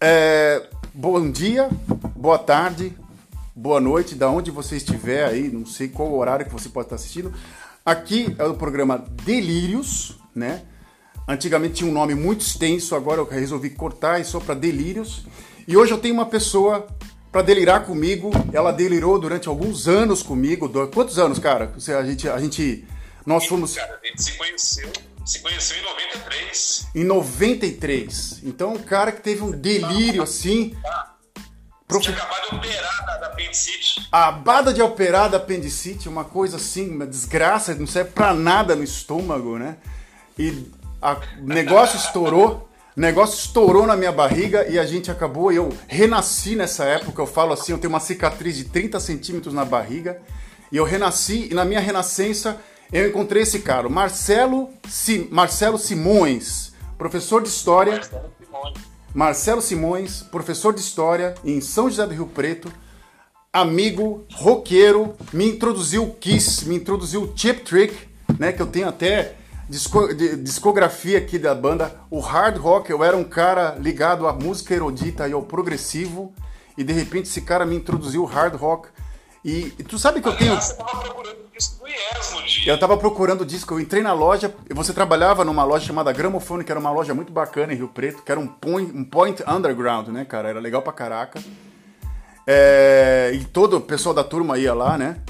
É, bom dia, boa tarde, boa noite, da onde você estiver aí, não sei qual horário que você pode estar assistindo. Aqui é o programa Delírios, né? Antigamente tinha um nome muito extenso, agora eu resolvi cortar e só para Delírios. E hoje eu tenho uma pessoa para delirar comigo. Ela delirou durante alguns anos comigo. Quantos anos, cara? A gente, a gente, nós fomos. Cara, a gente se conheceu se conheceu em 93. Em 93. Então, um cara que teve um delírio assim. Ah, Prof... Tinha acabado de operar da, da apendicite. Acabada de operar da apendicite, uma coisa assim, uma desgraça, não serve pra nada no estômago, né? E o negócio estourou. O negócio estourou na minha barriga e a gente acabou. Eu renasci nessa época. Eu falo assim: eu tenho uma cicatriz de 30 centímetros na barriga. E eu renasci, e na minha renascença eu encontrei esse cara, Marcelo, si, Marcelo Simões, professor de História. Marcelo Simões. Marcelo Simões, professor de História em São José do Rio Preto, amigo, roqueiro, me introduziu o Kiss, me introduziu o Chip Trick, né, que eu tenho até discografia aqui da banda, o hard rock, eu era um cara ligado à música erudita e ao progressivo, e de repente esse cara me introduziu o hard rock e, e, tu sabe que eu tenho. Você tava procurando disco do Yes no dia. Eu tava procurando o disco, eu entrei na loja, você trabalhava numa loja chamada Gramofone, que era uma loja muito bacana em Rio Preto, que era um point, um point underground, né, cara? Era legal pra caraca. É, e todo o pessoal da turma ia lá, né?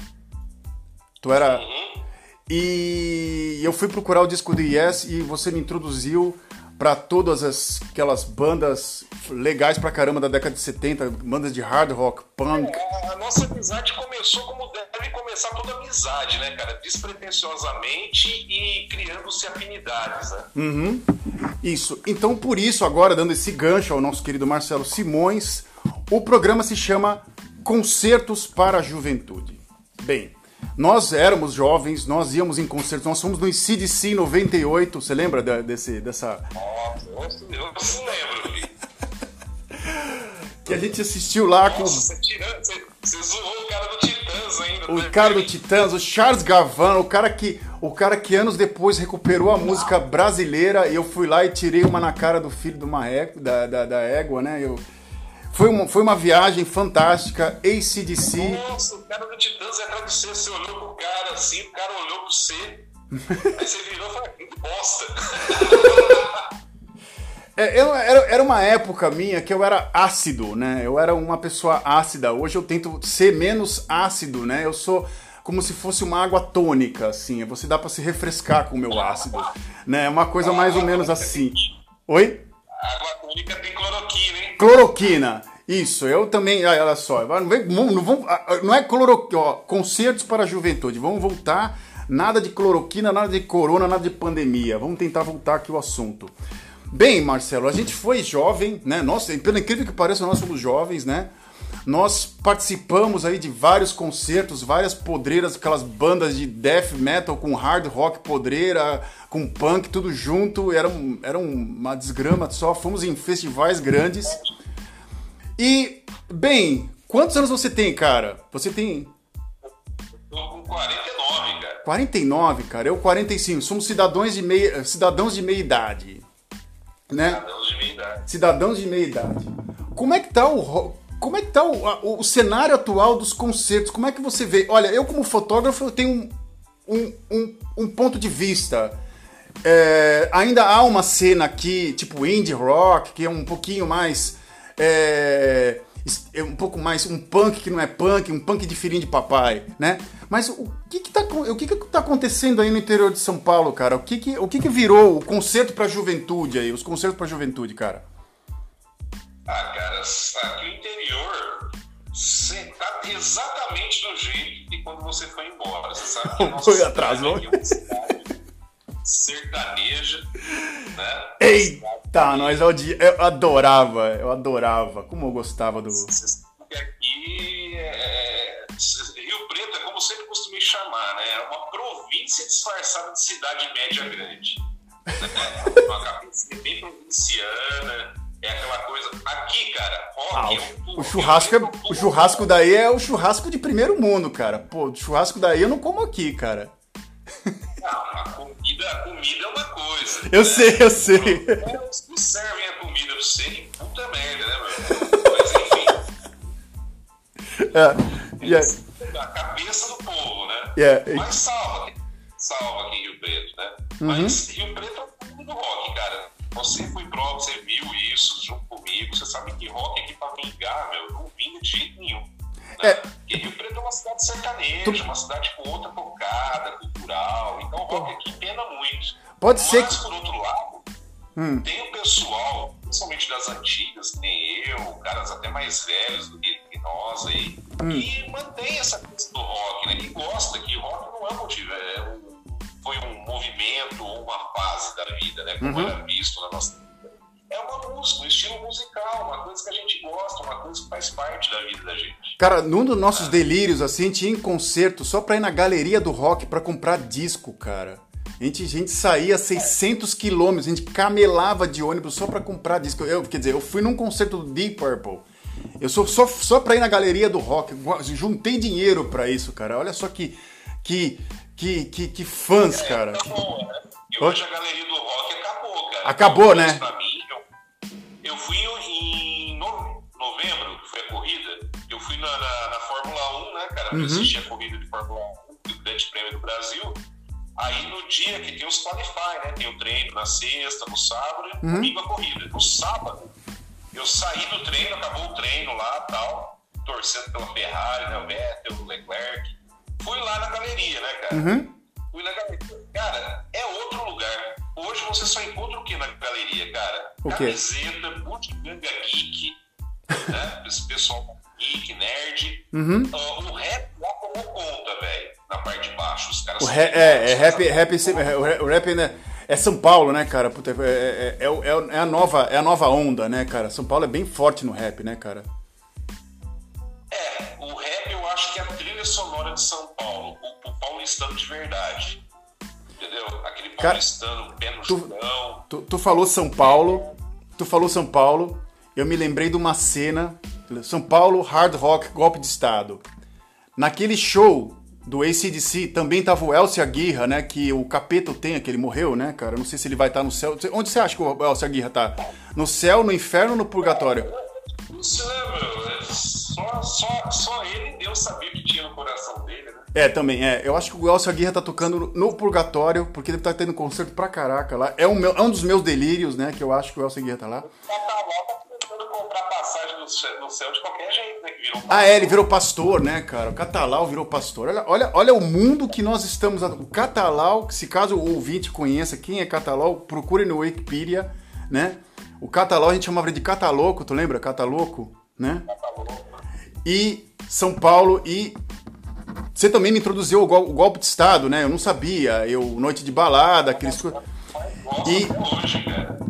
Tu era. Uhum. E eu fui procurar o disco do Yes e você me introduziu para todas as, aquelas bandas legais pra caramba da década de 70, bandas de hard rock, punk. É, a nossa amizade começou como deve começar toda amizade, né, cara? Despretensiosamente e criando-se afinidades, né? Uhum. Isso. Então, por isso, agora, dando esse gancho ao nosso querido Marcelo Simões, o programa se chama Concertos para a Juventude. Bem, nós éramos jovens, nós íamos em concertos, nós fomos no CDC 98, você lembra desse, dessa. Nossa, eu lembro, filho. que a gente assistiu lá com. Nossa, você, você, zoou o cara do Titãs ainda. O né, cara do Titãs, o Charles Gavan, o cara que. O cara que anos depois recuperou a música brasileira e eu fui lá e tirei uma na cara do filho do Marreco, da, da, da égua, né? Eu, foi uma, foi uma viagem fantástica, ACDC. Nossa, o cara do Titãs é atrás de você, você olhou pro cara assim, o cara olhou pro você, aí você virou e falou, que bosta. É, eu, era, era uma época minha que eu era ácido, né? Eu era uma pessoa ácida. Hoje eu tento ser menos ácido, né? Eu sou como se fosse uma água tônica, assim. Você dá para se refrescar com o meu ácido, né? É uma coisa mais ou menos assim. Oi? Cloroquina. Isso, eu também. Olha só, não, não, não é cloroquina, ó, concertos para a juventude. Vamos voltar. Nada de cloroquina, nada de corona, nada de pandemia. Vamos tentar voltar aqui o assunto. Bem, Marcelo, a gente foi jovem, né? Nossa, pelo incrível que pareça, nós somos jovens, né? Nós participamos aí de vários concertos, várias podreiras, aquelas bandas de death metal com hard rock podreira, com punk, tudo junto. Era, um, era uma desgrama só. Fomos em festivais grandes. E, bem, quantos anos você tem, cara? Você tem. Tô com 49, cara. 49, cara. Eu 45. Somos cidadãos de meia, cidadãos de meia idade. Né? Cidadãos de meia idade. Cidadãos de meia idade. Como é que tá o como é que tá o, o, cenário atual dos concertos? Como é que você vê? Olha, eu como fotógrafo eu tenho um, um, um, um ponto de vista. É, ainda há uma cena aqui, tipo indie rock, que é um pouquinho mais é, é, um pouco mais um punk que não é punk, um punk de filhinho de papai, né? Mas o que que tá, o que que tá acontecendo aí no interior de São Paulo, cara? O que que, o que, que virou o concerto pra juventude aí, os concertos pra juventude, cara? Ah, cara, aqui no interior você tá exatamente do jeito de quando você foi embora. Você sabe que a nossa foi atrás, não? sertaneja, né? Eita, nós eu, eu adorava, eu adorava. Como eu gostava do. Aqui é, Rio Preto é como sempre costumo chamar, né? É uma província disfarçada de cidade média grande. Né? Uma cabeça bem provinciana. É aquela coisa. Aqui, cara, rock ah, é um O churrasco, é, o churrasco daí é o churrasco de primeiro mundo, cara. Pô, churrasco daí eu não como aqui, cara. Não, a comida, a comida é uma coisa. Eu né? sei, eu sei. Eles não servem a comida pra você, puta merda, né, mano? Mas enfim. É, yeah. É é- assim, a cabeça do povo, né? Yeah. É, Mas salva, salva aqui em Rio Preto, né? Uhum. Mas Rio Preto é o mundo do rock, cara. Você foi prova, você viu isso junto comigo, você sabe que rock aqui pra vingar, meu, não vinga de jeito nenhum. Né? É. Porque Rio Preto é uma cidade sertaneja, tu... uma cidade com outra tocada, cultural. Então o rock aqui pena muito. Pode Mas, ser que. por outro lado, hum. tem o pessoal, principalmente das antigas, nem eu, caras até mais velhos do que, que nós aí, hum. que mantém essa coisa do rock, né? Que gosta, que o rock não é motivo, é um, foi um movimento ou uma fase da vida, né? Como uhum. era visto na nossa é uma música, um estilo musical, uma coisa que a gente gosta, uma coisa que faz parte da vida da gente. Cara, num dos nossos delírios, assim, tinha em concerto só pra ir na galeria do rock pra comprar disco, cara. A gente, a gente saía 600 quilômetros, a gente camelava de ônibus só pra comprar disco. Eu, quer dizer, eu fui num concerto do Deep Purple. Eu sou só, só pra ir na galeria do rock. Juntei dinheiro pra isso, cara. Olha só que. Que, que, que, que fãs, é, cara. Acabou, né? E hoje a galeria do rock acabou, cara. Acabou, né? Pra mim, na, na, na Fórmula 1, né, cara? Uhum. Eu assisti a corrida de Fórmula 1 do Grande Prêmio do Brasil. Aí no dia que tem os qualify, né? Tem o treino na sexta, no sábado e uhum. domingo a corrida. No sábado, eu saí do treino, acabou o treino lá tal, torcendo pela Ferrari, né? O Vettel, o Leclerc. Fui lá na galeria, né, cara? Uhum. Fui na galeria. Cara, é outro lugar. Hoje você só encontra o que na galeria, cara? O? Camiseta, Bootganga Geek, né? Esse pessoal geek, nerd. Uhum. Uh, o rap lá tomou conta, velho, na parte de baixo. Os caras o rap, é, é rap, rap, o rap, né? É São Paulo, né, cara? Puta, é, é, é, é, a nova, é a nova onda, né, cara? São Paulo é bem forte no rap, né, cara? É, o rap eu acho que é a trilha sonora de São Paulo, o, o paulistano de verdade entendeu? Aquele paulistano, Cara, pé no tu, chão. Tu, tu falou São Paulo, tu falou São Paulo, eu me lembrei de uma cena, São Paulo, Hard Rock, Golpe de Estado. Naquele show do ACDC também tava o Elcio Aguirra, né? Que o Capeta tem, que ele morreu, né, cara? Não sei se ele vai estar tá no céu. Onde você acha que o Elcio Aguirra tá? No céu, no inferno ou no purgatório? Não sei, meu. É só, só, só ele e Deus sabia o que tinha no coração dele, né? É, também, é. Eu acho que o Elcio Aguirre tá tocando no Purgatório, porque ele tá tendo concerto pra caraca lá. É um, meu, é um dos meus delírios, né? Que eu acho que o Elcio Aguirre tá lá. Tá passagem no céu de qualquer jeito, né? Que virou ah, é, ele virou pastor, né, cara? O Catalau virou pastor. Olha, olha, olha o mundo que nós estamos. O Catalau, se caso o ouvinte conheça quem é Catalau, procure no Wikipedia, né? O Catalau a gente chamava de Cataloco, tu lembra? Cataloco, né? Cataloco. E São Paulo e você também me introduziu o, gol, o, golpe de Estado, né? Eu não sabia. Eu, noite de balada, aqueles. Nossa, e. Hoje,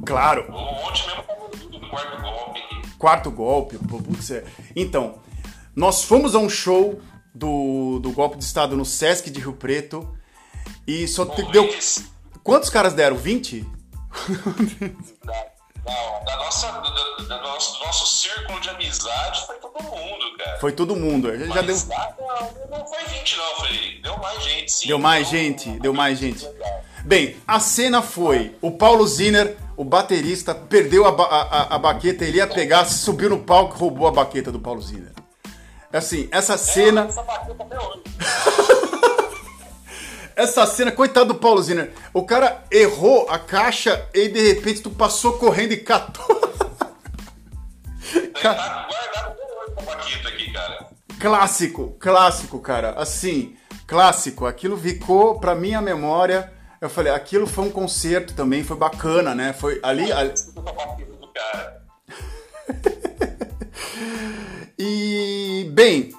claro. Ontem mesmo quarto. Quarto golpe, putz, é. Então, nós fomos a um show do, do golpe de Estado no Sesc de Rio Preto. E só te, deu. Quantos caras deram? 20? Não, da nossa, do, do, nosso, do nosso círculo de amizade foi todo mundo, cara. Foi todo mundo. Já, já deu... não, não foi 20 não, Frederico. Deu mais gente, sim. Deu mais deu, gente, deu mais gente. Bem, a cena foi o Paulo Ziner, o baterista, perdeu a, a, a, baqueta, ele ia pegar, subiu no palco e roubou a baqueta do Paulo Ziner. Assim, essa cena... essa baqueta até hoje. essa cena, coitado do Paulo Ziner. O cara errou a caixa e de repente tu passou correndo e catou. Tá aqui. Clássico, clássico, cara. Assim, clássico. Aquilo ficou pra minha memória. Eu falei, aquilo foi um concerto também, foi bacana, né? Foi ali. ali... e, bem,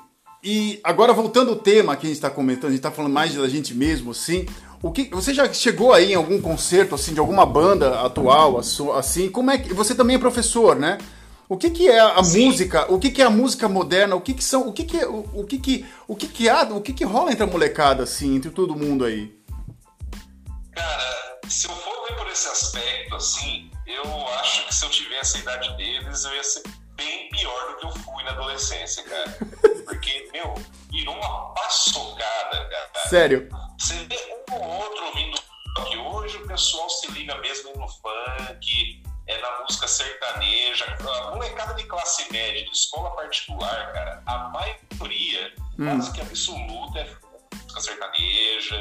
e agora voltando ao tema que a gente está comentando, a gente está falando mais da gente mesmo, assim. O que você já chegou aí em algum concerto assim de alguma banda atual, assim? Como é que você também é professor, né? O que, que é a Sim. música? O que, que é a música moderna? O que, que são? O que que o, o que que o que que há? O que que rola entre a molecada assim, entre todo mundo aí? Cara, se eu for ver por esse aspecto assim, eu acho que se eu tivesse a idade deles, eu ia ser bem pior do que eu fui na adolescência, cara. Porque, meu, virou uma paçocada, cara. Sério? Você vê um ou outro ouvindo que hoje o pessoal se liga mesmo no funk, é na música sertaneja. A molecada de classe média, de escola particular, cara, a maioria hum. quase que absoluta, é música sertaneja,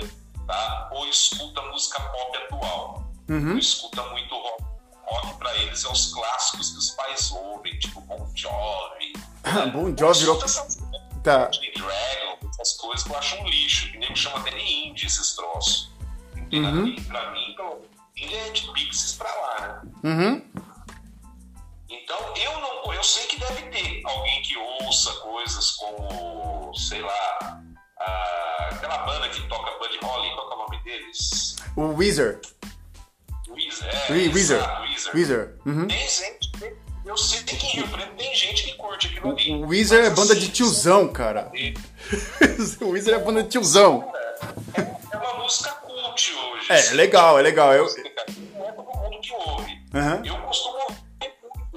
tá? Ou escuta música pop atual. Uhum. Ou escuta muito rock. Rock pra eles é os clássicos que os pais ouvem, tipo Bon Jovi. Ah, Bon Jovi virou... Essas, tá. Dragon, essas coisas que eu acho um lixo, que nem chama até de indie esses troços. Uhum. Pra mim, então, indie é de Pixies pra lá, né? Uhum. Então, eu não, eu sei que deve ter alguém que ouça coisas como, sei lá, a, aquela banda que toca Buddy Holly, qual é o nome deles? O Weezer. Weezer, é, Weezer. Weezer. Weezer. Uhum. Tem gente, eu sei que em Rio Preto tem gente que curte aquilo ali. O Weezer é banda de tiozão, cara. o Weezer é banda de tiozão. É, é uma música cult hoje. É, assim, legal, é legal. Eu... Não é todo mundo que ouve. Uhum. Eu costumo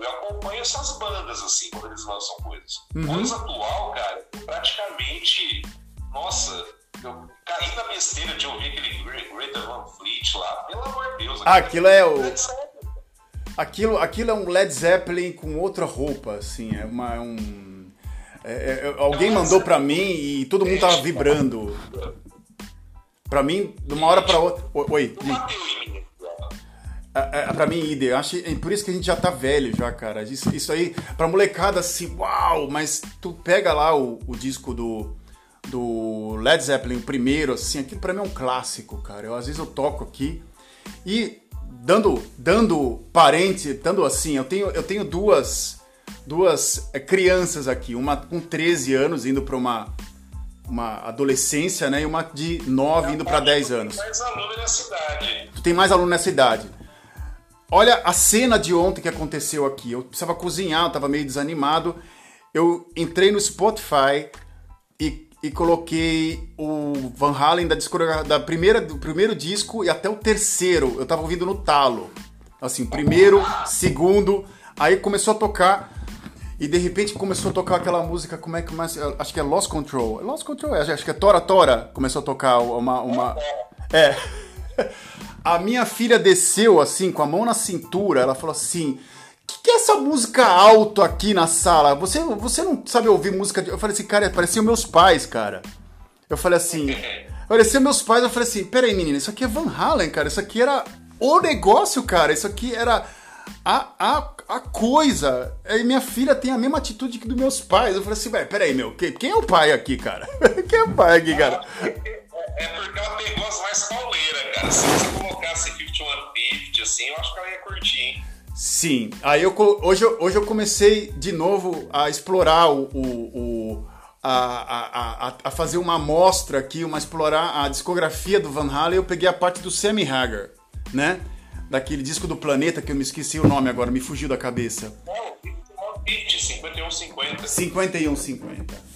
eu acompanho essas bandas, assim, quando eles lançam coisas. Uhum. Coisa atual, cara, praticamente. Nossa, eu caí na besteira de ouvir aquele Greta Van Fleet lá. Pelo amor de Deus. Ah, aquilo é o. Aquilo, aquilo é um Led Zeppelin com outra roupa, assim. É, uma, é um. É, é, alguém mandou pra mim e todo mundo tava vibrando. Pra mim, de uma hora pra outra. Oi. Em mim. É, é, pra mim, Ide, acho, é por isso que a gente já tá velho já, cara. Isso, isso aí, pra molecada assim, uau, mas tu pega lá o, o disco do, do Led Zeppelin, o primeiro, assim, aquilo pra mim é um clássico, cara. Eu, às vezes eu toco aqui e dando, dando parente, dando assim, eu tenho, eu tenho duas, duas crianças aqui, uma com 13 anos indo pra uma, uma adolescência, né, e uma de 9 indo pra 10 anos. Tu tem mais aluno nessa idade. Tu tem mais aluno nessa idade. Olha a cena de ontem que aconteceu aqui. Eu precisava cozinhar, eu tava meio desanimado. Eu entrei no Spotify e, e coloquei o Van Halen da, da primeira, do primeiro disco e até o terceiro. Eu tava ouvindo no talo. Assim, primeiro, segundo. Aí começou a tocar. E de repente começou a tocar aquela música, como é que mais. Acho que é Lost Control. Lost Control, acho que é Tora Tora. Começou a tocar uma. uma... É. A minha filha desceu assim, com a mão na cintura, ela falou assim: que, que é essa música alto aqui na sala? Você, você não sabe ouvir música? De... Eu falei assim, cara, pareciam meus pais, cara. Eu falei assim, parecia meus pais. Eu falei assim, peraí, menina, isso aqui é Van Halen, cara. Isso aqui era o negócio, cara. Isso aqui era a, a, a coisa. E minha filha tem a mesma atitude que dos meus pais. Eu falei assim, velho, peraí, meu, quem, quem é o pai aqui, cara? quem é o pai aqui, cara? É porque ela pegou as mais pauleiras, cara. Se você colocasse 5150, assim, eu acho que ela ia curtir, hein? Sim. Aí eu, hoje, hoje eu comecei de novo a explorar o. o, o a, a, a, a, fazer uma amostra aqui, uma explorar a discografia do Van Halen. Eu peguei a parte do Sammy Hagar, né? Daquele disco do Planeta que eu me esqueci o nome agora, me fugiu da cabeça. Não, 5150. 5150.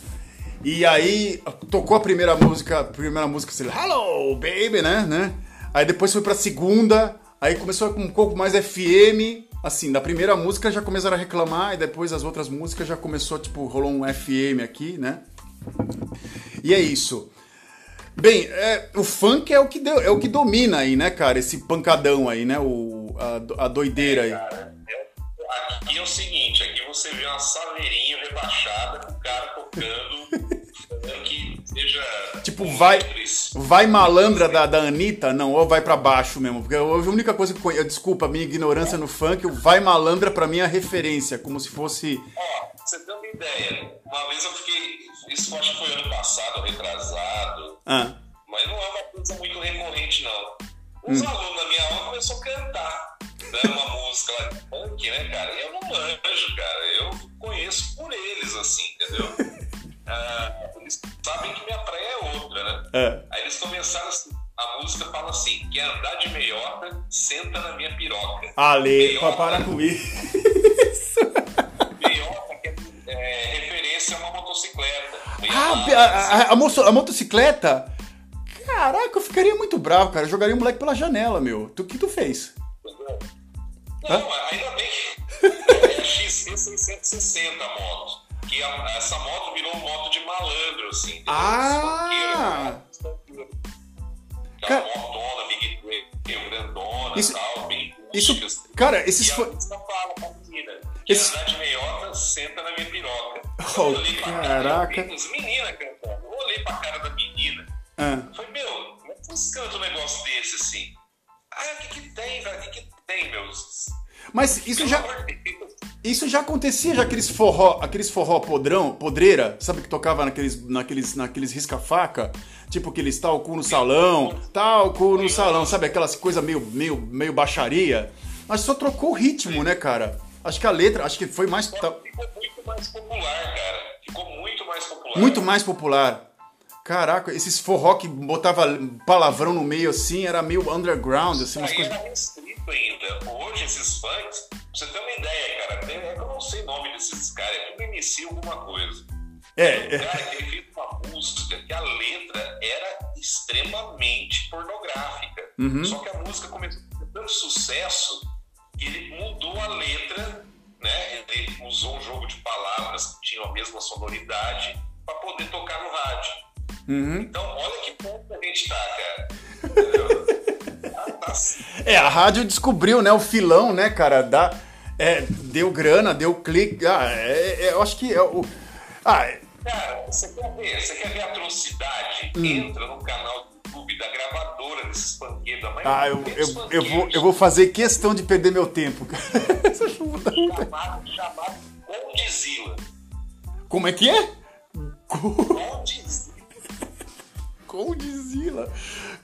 E aí tocou a primeira música, a primeira música assim, Hello, baby, né, né? Aí depois foi pra segunda, aí começou com um pouco mais FM, assim, da primeira música já começaram a reclamar e depois as outras músicas já começou, tipo, rolou um FM aqui, né? E é isso. Bem, é, o funk é o que deu, é o que domina aí, né, cara? Esse pancadão aí, né? O, a, a doideira aí. É, cara, aqui é o seguinte, aqui você vê uma saveirinha rebaixada com o cara tocando seja. Tipo, vai, vai malandra da, da Anitta? Não, ou vai para baixo mesmo. Porque hoje a única coisa que eu conheço. Desculpa, minha ignorância no funk, o vai malandra pra mim é referência, como se fosse. Ó, você tem uma ideia. Uma vez eu fiquei. Isso acho que foi ano passado, retrasado. Ah. Mas não é uma coisa muito recorrente, não. Os hum. alunos Ale, pra parar com isso. Meiota que é, é, referência a uma motocicleta. Ah, a, a, a, a motocicleta? Caraca, eu ficaria muito bravo, cara. Eu jogaria o moleque pela janela, meu. O que tu fez? Não, Hã? ainda bem que é a XC 660 a moto que a, essa moto virou moto de malandro, assim. Ah! Aquela cara, motona, big grandona isso, tal, isso, Cara, esses... E música fala pra menina, de meiota, senta na minha piroca. Oh, caraca. As meninas cantando. Eu olhei pra cara da menina. Ah. Falei, meu, como é que você canta um negócio desse assim? Ah, o que que tem, velho? O que que tem, meus? Mas isso Pelo já. Isso já acontecia, já aqueles forró, aqueles forró podrão, podreira, sabe que tocava naqueles, naqueles, naqueles risca-faca? Tipo aqueles talco no salão, talco no salão, sabe aquelas coisas meio, meio, meio baixaria? Mas só trocou o ritmo, né, cara? Acho que a letra, acho que foi mais. tá- Ficou muito mais popular, cara. Ficou muito mais popular. muito mais popular. Caraca, esses forró que botava palavrão no meio assim, era meio underground, assim, umas coisas. era restrito ainda. Hoje, esses funks, você ter uma ideia, cara, tem- é que eu não sei o nome desses caras, é tudo inicia alguma coisa. É, Um é. cara que ele fez uma música que a letra era extremamente pornográfica. Uhum. Só que a música começou a ter tanto sucesso que ele mudou a letra, né? Ele usou um jogo de palavras que tinham a mesma sonoridade para poder tocar no rádio. Uhum. Então, olha que ponto a gente tá, cara. Entendeu? Ah, tá assim. É, a rádio descobriu, né, o filão, né, cara, da, é, deu grana, deu clique, ah, é, é, eu acho que é o... Ah, é- Cara, você quer ver? Você quer ver atrocidade? Hum. Entra no canal do YouTube da gravadora desses panqueiros. da ah, eu, eu, eu, vou, eu vou fazer questão de perder meu tempo, cara. Chamado, chamado Condzilla. Como é que é? Condzilla. Condzilla.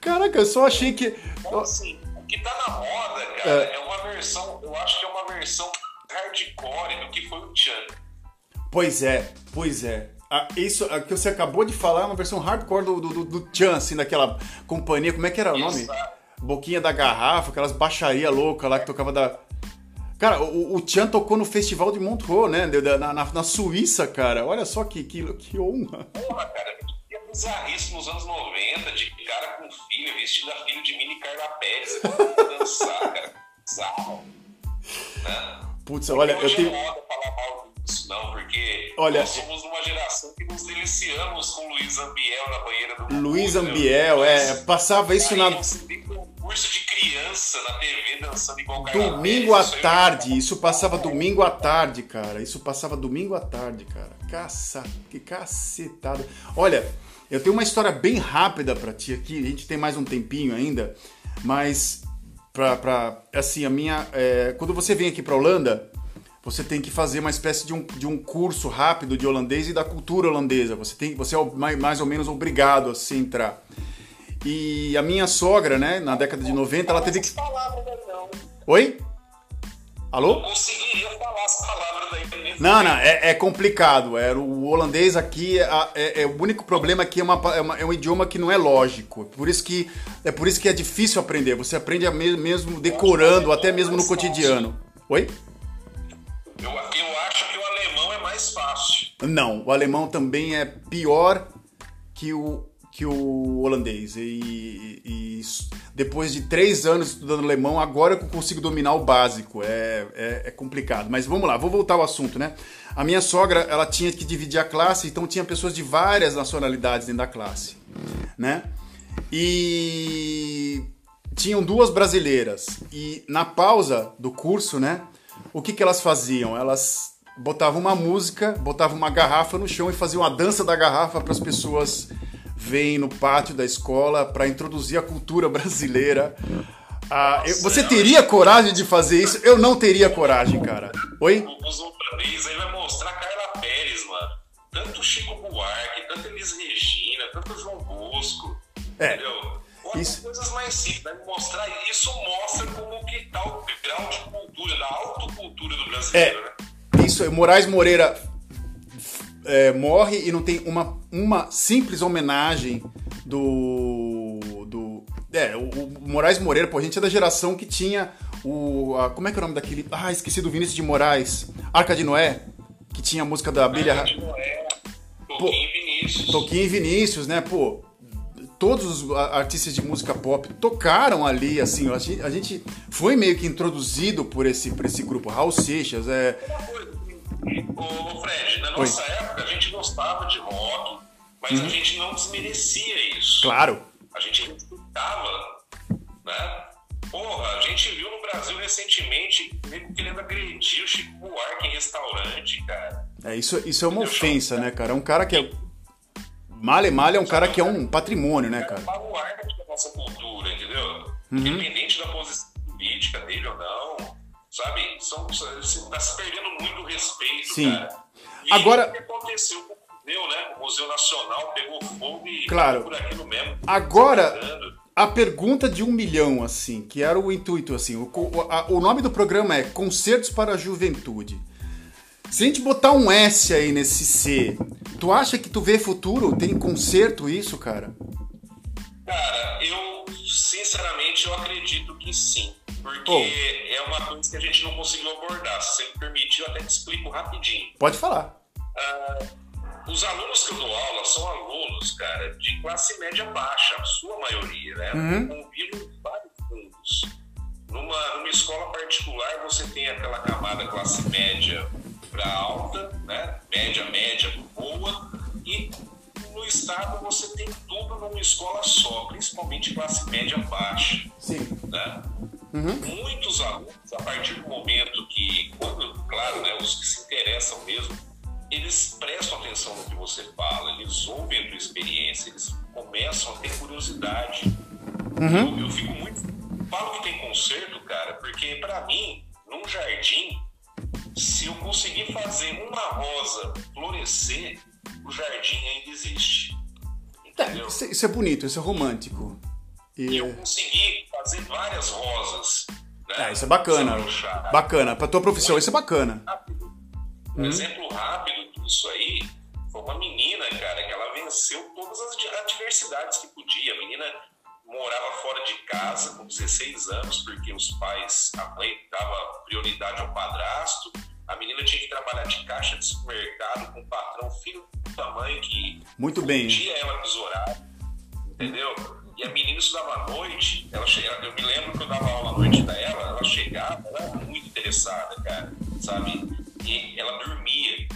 Caraca, eu só achei que... Então, assim, que tá na moda, cara, É. é. uma versão, eu acho que é uma versão hardcore do que foi o Chan. Pois é, pois é. Ah, isso a que você acabou de falar é uma versão hardcore do, do, do, do Chan, assim, daquela companhia, como é que era o nome? Exato. Boquinha da Garrafa, aquelas baixaria louca lá que tocava da. Cara, o, o Chan tocou no Festival de Montreux, né? Na, na, na Suíça, cara. Olha só que, que, que honra. Porra, cara, que bizarrice nos anos 90, de cara com filha, vestido a filha pra dançar, cara. Né? Putz, olha, eu tenho. não é moda falar mal disso, não, porque Olha, nós somos uma geração que nos deliciamos com Luiz Ambiel na banheira do Luiz Gugu, Ambiel, é, passava isso aí na. concurso de criança na TV dançando igual Carla Domingo à tarde, isso passava domingo à tarde, cara. Isso passava domingo à tarde, cara. Caça, que cacetada. Olha, eu tenho uma história bem rápida pra ti aqui. A gente tem mais um tempinho ainda, mas pra, pra assim, a minha. é, quando você vem aqui pra Holanda, você tem que fazer uma espécie de um, de um curso rápido de holandês e da cultura holandesa. Você tem, você é mais, mais ou menos obrigado a se entrar. E a minha sogra, né, na década de 90, ela teve que. Oi? Alô? Não conseguiria falar as palavras daí Não, não, é, é complicado. É, o holandês aqui, é, é- é- o único problema aqui é, uma, é, uma- é um idioma que não é lógico. Por isso que, é por isso que é difícil aprender. Você aprende mesmo decorando, até mesmo no cotidiano. Oi? Eu, eu acho que o alemão é mais fácil. Não, o alemão também é pior que o, que o holandês. E, e s- depois de três anos estudando alemão, agora eu consigo dominar o básico. É, é, é complicado. Mas vamos lá, vou voltar ao assunto, né? A minha sogra, ela tinha que dividir a classe, então tinha pessoas de várias nacionalidades dentro da classe, né? E tinham duas brasileiras. E na pausa do curso, né? O que, que elas faziam? Elas botavam uma música, botavam uma garrafa no chão e faziam a dança da garrafa para as pessoas verem no pátio da escola para introduzir a cultura brasileira. Ah, eu- você teria coragem de fazer isso? Eu não teria coragem, cara. Oi? Os holandês aí vai mostrar Carla Pérez, mano. Tanto Chico Buarque, tanto Elis Regina, tanto João Bosco. É, Entendeu? Isso- coisas mais simples, vai mostrar. Isso mostra como que tá o grau de cultura, da autocultura do brasileiro, É. né? Isso, Moraes Moreira é, morre e não tem uma, uma simples homenagem do. do é, o, o Moraes Moreira, pô, a gente é da geração que tinha o. a- como é que é o nome daquele. Ah, esqueci do Vinícius de Moraes. Arca de Noé, que tinha a música da Abelha. Ra- De Noé, Toquinho Vinícius. Toquinho e Vinícius, né, pô? Todos os artistas de música pop tocaram ali, assim, a gente, foi meio que introduzido por esse, por esse grupo. Raul Seixas, é. Uma Ô, Fred, na nossa época a gente gostava de rock, mas Uhum. a gente não desmerecia isso. Claro. A gente respeitava, né? Porra, a gente viu no Brasil recentemente querendo agredir o Chico Buarque em restaurante, cara. É, isso, isso é uma ofensa, né, cara? É um cara que é. Malha malha é um cara que é um patrimônio, né, cara? É baluarte da nossa cultura, entendeu? Uhum. Independente da posição política dele ou não, sabe? São, está se perdendo muito respeito, Sim. cara. E Agora. O que aconteceu com o museu, né? O Museu Nacional pegou fogo e claro. por aquilo mesmo. Agora. A pergunta de um milhão, assim, que era o intuito, assim, o, a, o nome do programa é Concertos para a Juventude. Se a gente botar um S aí nesse C, tu acha que tu vê futuro? Tem concerto isso, cara? Cara, eu sinceramente eu acredito que sim. Porque oh. é uma coisa que a gente não conseguiu abordar. Se você me permitir, eu até te explico rapidinho. Pode falar. Uh, os alunos que eu dou aula são alunos, cara, de classe média baixa, a sua maioria, né? Uhum. Convivem em vários fundos. Numa, numa escola particular, você tem aquela camada classe média para alta, né? Média, média, boa. E no estado você tem tudo numa escola só, principalmente classe média baixa. Sim. Né? Uhum. Muitos alunos, a partir do momento que, quando, claro, né, os que se interessam mesmo, eles prestam atenção no que você fala, eles ouvem a tua experiência, eles começam a ter curiosidade. Uhum. Eu, eu, fico muito. Falo que tem conserto, cara, porque para mim, num jardim, se eu conseguir fazer uma rosa florescer, o jardim ainda existe. Entendeu? É, isso, é bonito, isso é romântico. E eu consegui fazer várias rosas. Né? É, isso é bacana. Bacana. Pra tua profissão, isso é bacana. Um uhum. exemplo rápido disso aí foi uma menina, cara, que ela venceu todas as adversidades que podia. A menina morava fora de casa com 16 anos, porque os pais, a mãe dava prioridade ao padrasto. A menina tinha que trabalhar de caixa de supermercado com o patrão, filho da mãe, que Muito bem. dia ela horários, entendeu? E a menina estudava à noite, ela chegava, eu me lembro que eu dava aula à noite da ela, ela chegava, ela era muito interessada, cara, sabe? E ela dormia.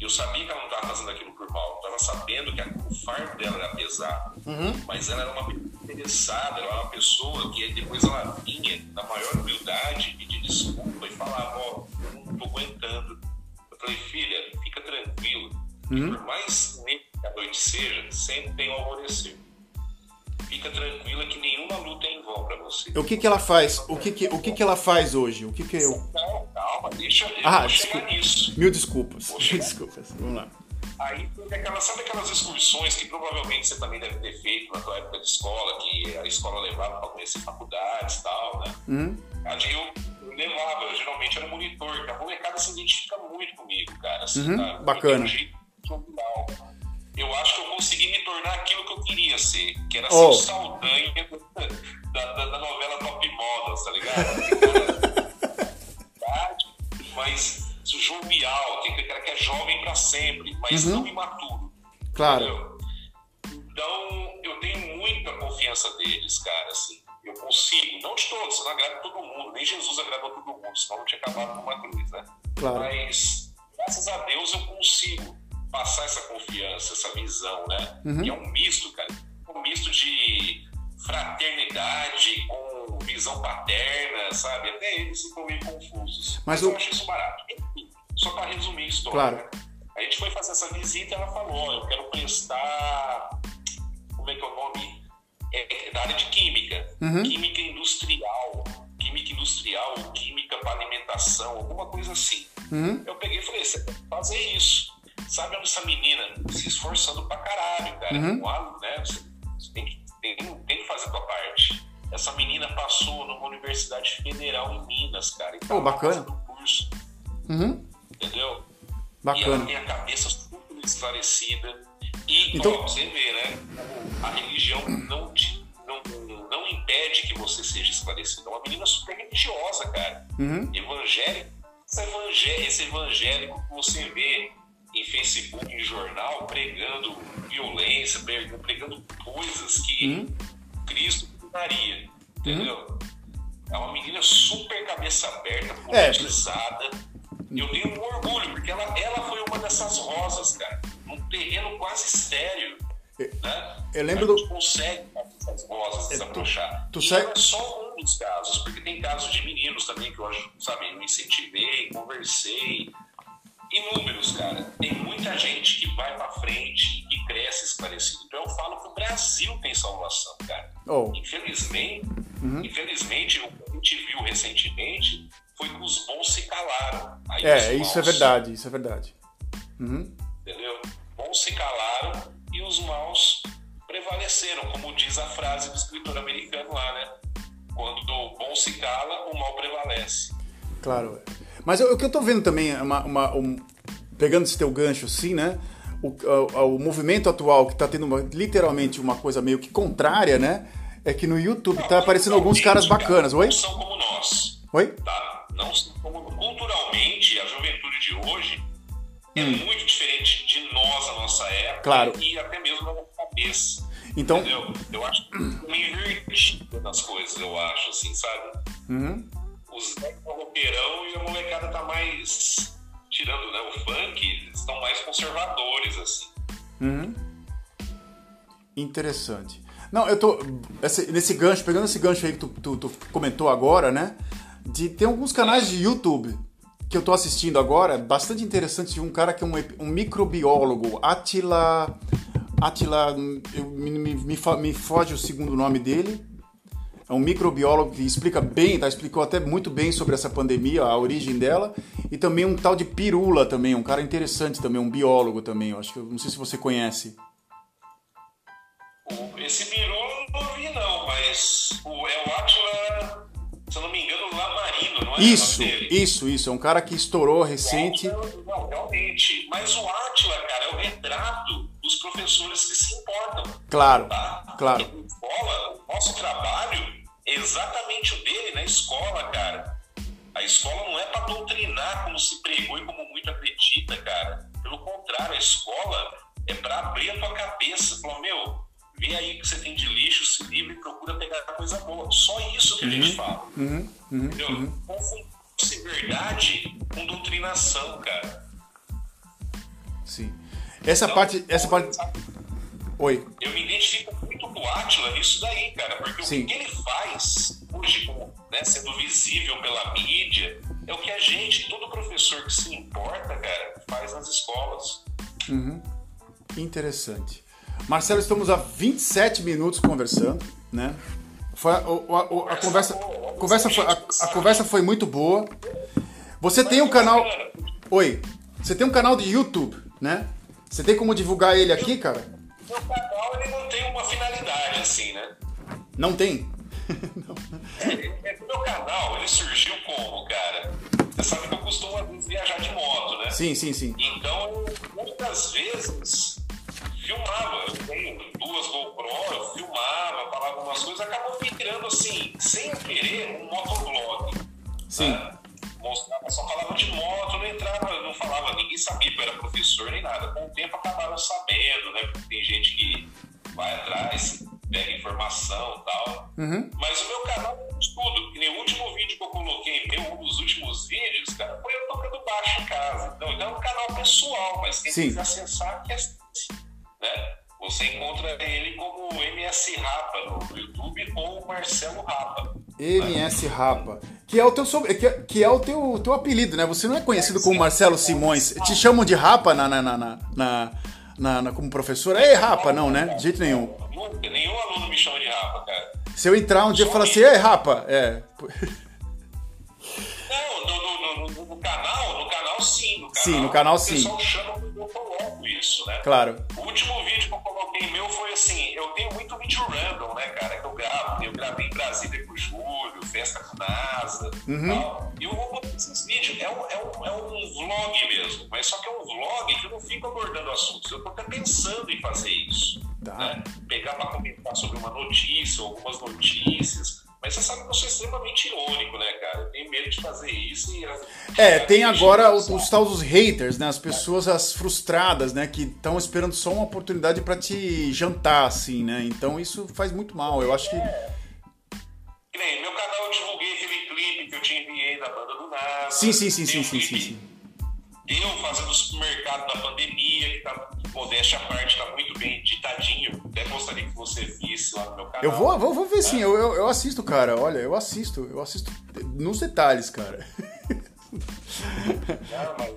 Eu sabia que ela não estava fazendo aquilo por mal. Estava sabendo que o fardo dela era pesado. Uhum. Mas ela era uma pessoa interessada, ela era uma pessoa que depois ela vinha na maior humildade, pedir desculpa e falava: Ó, não estou aguentando. Eu falei: Filha, fica tranquilo. Uhum. Por mais negra que a noite seja, sempre tem um alvorecer fica tranquila que nenhuma luta é em vão para você. O que que ela faz? O que que, o que que ela faz hoje? O que que eu... Calma, calma, deixa eu ah, chegar nisso. Mil desculpas. Mil desculpas. Vamos lá. Aí aquela, sabe aquelas excursões que provavelmente você também deve ter feito na tua época de escola, que a escola levava para conhecer faculdades e tal, né? Uhum. Eu, eu levava, eu, geralmente era monitor, que a molecada se identifica muito comigo, cara. Assim, uhum. tá? Bacana. Eu acho que eu consegui me tornar aquilo que eu queria ser, que era oh. ser o Saldanha da, da, da, novela Top Modas, tá ligado? mas jovial, que é jovem para sempre, mas uhum. não imaturo. Claro. Entendeu? Nem Jesus agradou todo mundo, senão não tinha acabado numa cruz, né? Claro. Mas, graças a Deus, eu consigo passar essa confiança, essa visão, né? Uhum. Que é um misto, cara. Um misto de fraternidade com visão paterna, sabe? Até eles ficam meio confusos. Mas, Mas eu acho isso barato. Enfim, só para resumir a história. Claro. A gente foi fazer essa visita e ela falou: eu quero prestar. Como é que é o nome? É, é da área de química. Uhum. Química industrial. Química industrial, química para alimentação, alguma coisa assim. Uhum. Eu peguei e falei: você tem que fazer isso. Sabe onde essa menina se esforçando pra caralho, cara? Uhum. Com aluno, né? Você, você tem, que, tem, tem, que fazer a tua parte. Essa menina passou numa universidade federal em Minas, cara. E oh, bacana. curso. Uhum. Entendeu? Bacana. E ela tem a cabeça super esclarecida. E, então, ó, você vê, né? A religião não te impede que você seja esclarecido. É uma menina super religiosa, cara. Uhum. Evangélico. Esse evangélico, que você vê em Facebook, em jornal, pregando violência, pregando coisas que hum. Cristo daria, entendeu? Hum. É uma menina super cabeça aberta, é, politizada. É. Eu tenho um orgulho, porque ela, ela foi uma dessas rosas, cara. Num terreno quase estéreo. Eu, né? eu lembro a gente do. consegue essas rosas desabrochar. Tu, tu segue... não é só um muitos casos, porque tem casos de meninos também que eu, sabe, eu incentivei, conversei. Inúmeros, cara. Tem muita gente que vai pra frente e cresce esclarecido. Então eu falo que o Brasil tem salvação, cara. Oh. Infelizmente, uhum. infelizmente, o que a gente viu recentemente foi que os bons se calaram. Aí é, isso é verdade, isso é verdade. Uhum. Entendeu? Bons se calaram os maus prevaleceram, como diz a frase do escritor americano lá, né? Quando o bom se cala, o mal prevalece. Claro. Mas o que eu tô vendo também, é uma, uma um, pegando esse teu gancho assim, né? O, o, o movimento atual que está tendo uma, literalmente uma coisa meio que contrária, né? É que no YouTube não, tá aparecendo alguns caras bacanas. Oi? Não são como nós. Oi? Tá? Não são como culturalmente a juventude de hoje é muito diferente de nós, a nossa época, claro. e até mesmo na nossa cabeça. Então, entendeu? Eu acho que uma invertida das coisas, eu acho, assim, sabe? Uhum. Os Zé roqueirão e a molecada tá mais. Tirando né, o funk, eles estão mais conservadores, assim. Uhum. Interessante. Não, eu tô. Esse, nesse gancho, pegando esse gancho aí que tu, tu, tu comentou agora, né? De tem alguns canais de YouTube que eu tô assistindo agora, bastante interessante, de um cara que é um, um microbiólogo, Atila. Atila. Eu, me, me, me foge o segundo nome dele. É um microbiólogo que explica bem, tá? Explicou até muito bem sobre essa pandemia, a origem dela. E também um tal de Pirula também, um cara interessante também, um biólogo também. Eu acho que não sei se você conhece. Esse Pirula não vi não, mas é o Atila, se eu não me engano, é? Isso, isso, isso. É um cara que estourou recente. Não, realmente. Mas o Atila, cara, é o retrato dos professores que se importam. Claro, tá? claro. Na escola, o nosso trabalho é exatamente o dele na escola, cara. A escola não é para doutrinar como se pregou e como muito acredita, cara. Pelo contrário, a escola é para abrir a tua cabeça. Falar, meu, vê aí o que você tem de lixo, se livre e procura pegar coisa boa. Só isso que a gente uhum, fala. Uhum, uhum, Entendeu? Uhum. Confundir verdade com doutrinação, cara. Sim. Essa então, parte. Essa parte. Oi. Eu me identifico muito com o Atila nisso daí, cara, porque Sim. o que ele faz hoje, né, sendo visível pela mídia, é o que a gente, todo professor que se importa, cara, faz nas escolas. Uhum. Interessante. Marcelo, estamos há 27 minutos conversando, né? Foi a, a, a, a conversa, conversa foi, a, conversa foi muito boa. Você tem um canal. Oi. Você tem um canal de YouTube, né? Você tem como divulgar ele aqui, cara? O canal ele não tem uma finalidade assim, né? Não tem? não. É, é, meu canal ele surgiu como, cara? Você sabe que eu costumo viajar de moto, né? Sim, sim, sim. Então, muitas vezes filmava. Eu tenho duas GoPro, eu filmava, falava algumas coisas, acabou virando assim, sem querer, um motoblog. Sim. Né? mostrava, só falava de moto, não entrava, não falava, ninguém sabia que eu era professor nem nada. Com o tempo acabaram sabendo, né? Porque tem gente que vai atrás, pega informação e tal. Uhum. Mas o meu canal é de tudo. E no último vídeo que eu coloquei, meu, um dos últimos vídeos, cara, foi eu tocando baixo em casa. Então, então é um canal pessoal, mas quem Sim. quiser acessar, que é? Você encontra ele como MS Rapa no YouTube ou Marcelo Rapa. MS Rapa. Que é o teu sobre, que é, que é o teu, teu apelido, né? Você não é conhecido como Marcelo Simões. Te chamam de Rapa na, na, na, na, na, na como professor? Ei, Rapa, não, né? De jeito nenhum. Nunca, nenhum aluno me chama de Rapa, cara. Se eu entrar um dia e falar assim, ei, Rapa, é. Não, no, no, no, no, canal, no canal sim. No canal, sim, no canal sim. O pessoal chama eu coloco isso, né? Claro. O último vídeo que eu coloquei meu foi assim, eu tenho muito vídeo random, né, cara, que eu gravo. Eu gravei em Brasília com o Júlio, festa com NASA uhum. tal. E eu vou botar esses vídeos. É um, é, um, é um vlog mesmo, mas só que é um vlog que eu não fico abordando assuntos. Eu tô até pensando em fazer isso. Tá. Né? Pegar para comentar sobre uma notícia, algumas notícias mas você sabe que eu sou extremamente irônico, né, cara? Eu tenho medo de fazer isso e. É, tem agora os, os tal dos haters, né? As pessoas as frustradas, né? Que estão esperando só uma oportunidade para te jantar, assim, né? Então isso faz muito mal. Eu acho que. Que nem, meu canal eu divulguei aquele clipe que eu te enviei da banda do nada. Sim, sim, sim, sim, sim, sim, sim. Eu fazendo o supermercado da pandemia, que tá, modéstia à parte, tá muito bem afiadinho. Até gostaria que você visse lá no meu canal. Eu vou, vou, vou ver sim, eu, eu, eu assisto, cara. Olha, eu assisto, eu assisto nos detalhes, cara. Não, mas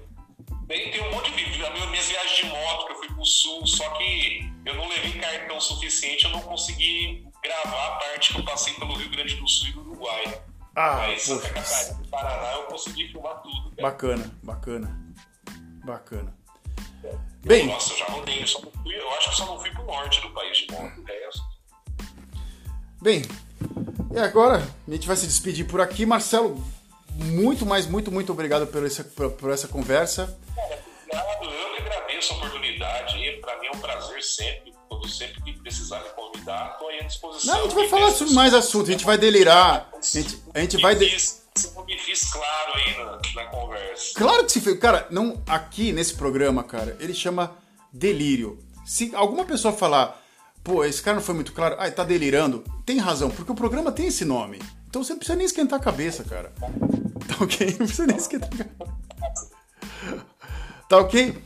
tem, tem um monte de vídeo. Minhas viagens de moto que eu fui pro sul, só que eu não levei cartão suficiente, eu não consegui gravar a parte que eu passei pelo Rio Grande do Sul e do Uruguai. Ah, Mas Santa. Catarina e Paraná eu consegui filmar tudo. cara. Bacana, bacana. Bacana. Bem, Nossa, eu já rodei. Eu, só não fui, eu acho que só não fui pro norte do país de moto. O resto. Bem. E agora a gente vai se despedir por aqui. Marcelo, muito, mais, muito, muito obrigado por essa, por, por essa conversa. Obrigado. Eu que agradeço a oportunidade. Pra mim é um prazer sempre. Quando sempre que precisar me convidar, estou aí à disposição. Não, a gente vai falar sobre mais assuntos, a gente vai delirar. A gente, a gente vai. Me de- fiz, eu me fiz claro aí na, na conversa. Claro que se fez. Cara, não, aqui nesse programa, cara, ele chama delírio. Se alguma pessoa falar, pô, esse cara não foi muito claro, ah, tá delirando, tem razão, porque o programa tem esse nome. Então você não precisa nem esquentar a cabeça, cara. Tá ok? Não precisa nem esquentar a cabeça. Tá ok?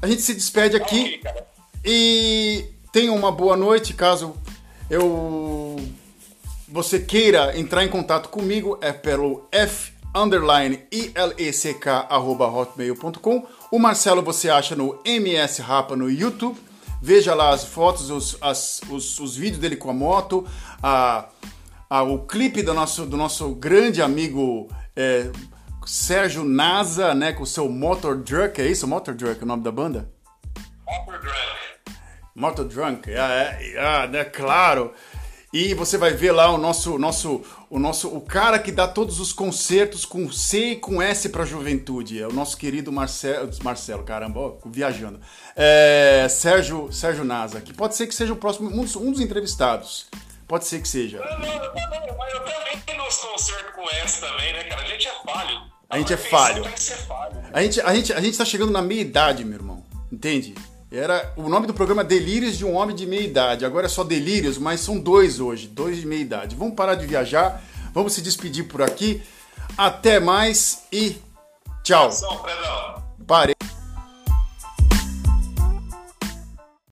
A gente se despede aqui. Cara. E tenha uma boa noite, caso eu você queira entrar em contato comigo, é pelo f underline ileck arroba hotmail.com. O Marcelo você acha no MS Rapa no YouTube. Veja lá as fotos, os, as- os, os vídeos dele com a moto, a, a- o clipe do nosso, do nosso grande amigo é, Sérgio Nasa, né, com o seu Motor Drunk, é isso? Motor Drunk, é o nome da banda? Upper Drunk. Moto Drunk, ah, é, ah, né, claro. E você vai ver lá o nosso, nosso, o nosso, o cara que dá todos os concertos com C e com S para juventude, é o nosso querido Marcelo, Marcelo, caramba, ó, viajando, é, Sérgio, Sérgio Nasa, que pode ser que seja o próximo, um dos, um dos entrevistados, pode ser que seja. Eu também, mas eu também nos concerto com essa também, né, cara? A gente é falho. A gente é falho. Falho. A gente, a gente, a gente tá chegando na meia idade, meu irmão, entende? Era o nome do programa Delírios de um homem de meia idade. Agora é só Delírios, mas são dois hoje, dois de meia idade. Vamos parar de viajar, vamos se despedir por aqui. Até mais e tchau. Parei.